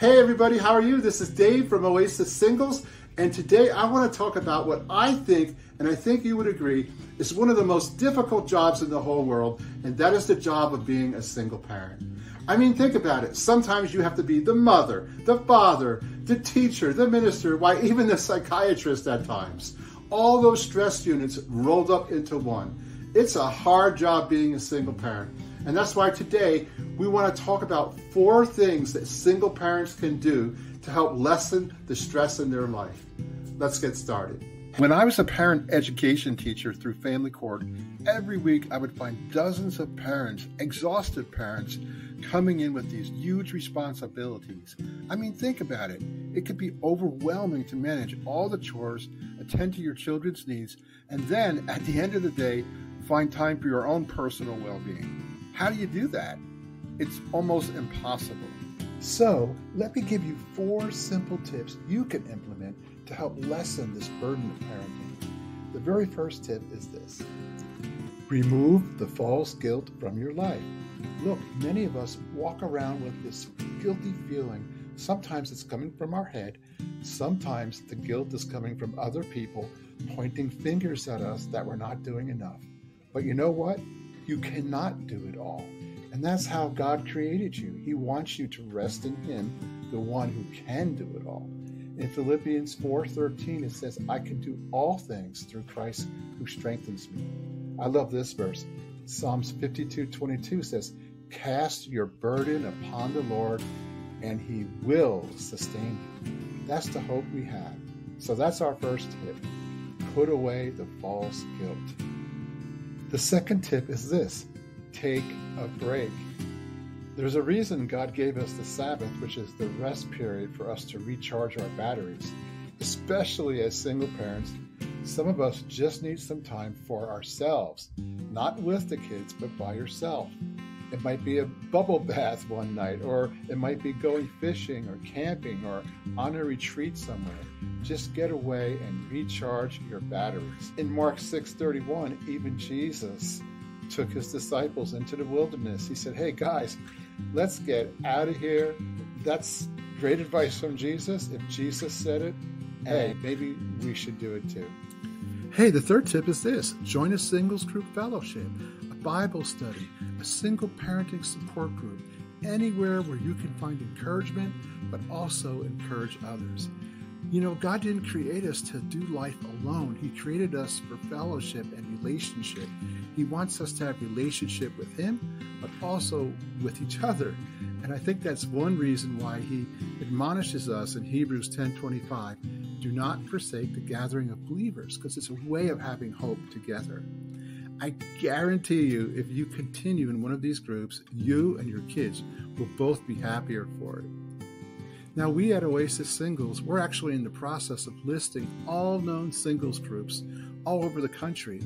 Hey everybody, how are you? This is Dave from Oasis Singles, and today I want to talk about what I think, and I think you would agree, is one of the most difficult jobs in the whole world, and that is the job of being a single parent. I mean, think about it. Sometimes you have to be the mother, the father, the teacher, the minister, why, even the psychiatrist at times. All those stress units rolled up into one. It's a hard job being a single parent. And that's why today we want to talk about four things that single parents can do to help lessen the stress in their life. Let's get started. When I was a parent education teacher through Family Court, every week I would find dozens of parents, exhausted parents, coming in with these huge responsibilities. I mean, think about it. It could be overwhelming to manage all the chores, attend to your children's needs, and then at the end of the day, find time for your own personal well being. How do you do that? It's almost impossible. So, let me give you four simple tips you can implement to help lessen this burden of parenting. The very first tip is this remove the false guilt from your life. Look, many of us walk around with this guilty feeling. Sometimes it's coming from our head, sometimes the guilt is coming from other people pointing fingers at us that we're not doing enough. But you know what? You cannot do it all. And that's how God created you. He wants you to rest in Him, the one who can do it all. In Philippians 4:13 it says, "I can do all things through Christ who strengthens me." I love this verse. Psalms 52:22 says, "Cast your burden upon the Lord, and he will sustain you." That's the hope we have. So that's our first tip. Put away the false guilt. The second tip is this take a break. There's a reason God gave us the Sabbath, which is the rest period for us to recharge our batteries. Especially as single parents, some of us just need some time for ourselves, not with the kids, but by yourself. It might be a bubble bath one night, or it might be going fishing or camping or on a retreat somewhere. Just get away and recharge your batteries. In Mark 6:31, even Jesus took his disciples into the wilderness. He said, "Hey guys, let's get out of here." That's great advice from Jesus. If Jesus said it, hey, maybe we should do it too. Hey, the third tip is this join a singles group fellowship, a Bible study, a single parenting support group, anywhere where you can find encouragement, but also encourage others. You know, God didn't create us to do life alone. He created us for fellowship and relationship. He wants us to have relationship with Him, but also with each other. And I think that's one reason why He admonishes us in Hebrews 10:25, do not forsake the gathering of believers, because it's a way of having hope together. I guarantee you, if you continue in one of these groups, you and your kids will both be happier for it. Now, we at Oasis Singles, we're actually in the process of listing all known singles groups all over the country.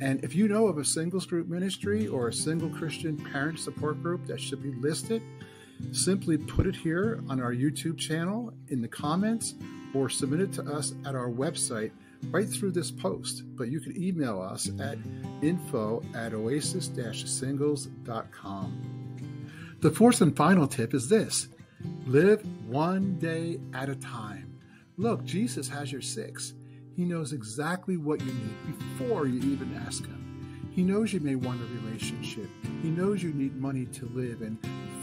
And if you know of a singles group ministry or a single Christian parent support group that should be listed, simply put it here on our YouTube channel in the comments or submit it to us at our website right through this post. But you can email us at info at oasis singles.com. The fourth and final tip is this Live one day at a time. Look, Jesus has your six. He knows exactly what you need before you even ask Him. He knows you may want a relationship. He knows you need money to live and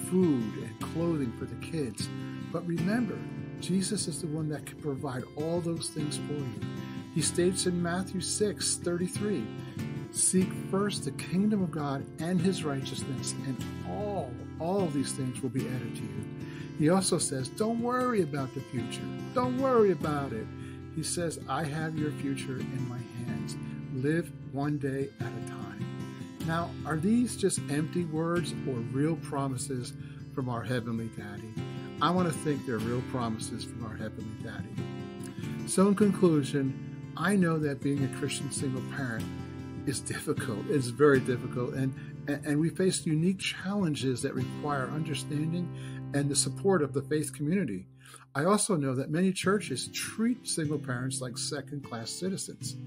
food and clothing for the kids. But remember, Jesus is the one that can provide all those things for you. He states in Matthew 6 33, Seek first the kingdom of God and his righteousness, and all, all these things will be added to you. He also says, Don't worry about the future. Don't worry about it. He says, I have your future in my hands. Live one day at a time. Now, are these just empty words or real promises from our Heavenly Daddy? I want to think they're real promises from our Heavenly Daddy. So, in conclusion, I know that being a Christian single parent is difficult. It's very difficult. And, and we face unique challenges that require understanding and the support of the faith community. I also know that many churches treat single parents like second class citizens.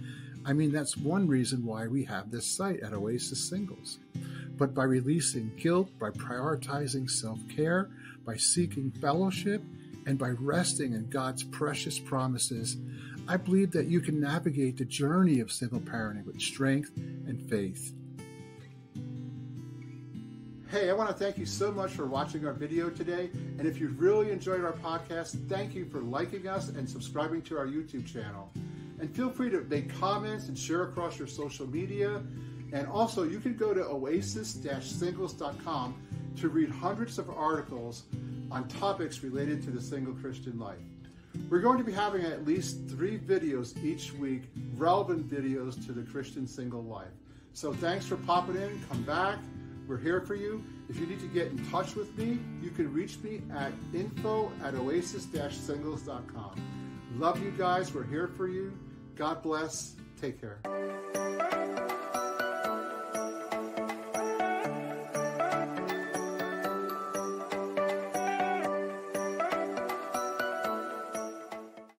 I mean, that's one reason why we have this site at Oasis Singles. But by releasing guilt, by prioritizing self care, by seeking fellowship, And by resting in God's precious promises, I believe that you can navigate the journey of single parenting with strength and faith. Hey, I want to thank you so much for watching our video today. And if you've really enjoyed our podcast, thank you for liking us and subscribing to our YouTube channel. And feel free to make comments and share across your social media. And also, you can go to oasis-singles.com to read hundreds of articles on topics related to the single Christian life. We're going to be having at least three videos each week, relevant videos to the Christian single life. So thanks for popping in. Come back. We're here for you. If you need to get in touch with me, you can reach me at info at oasis-singles.com. Love you guys. We're here for you. God bless. Take care.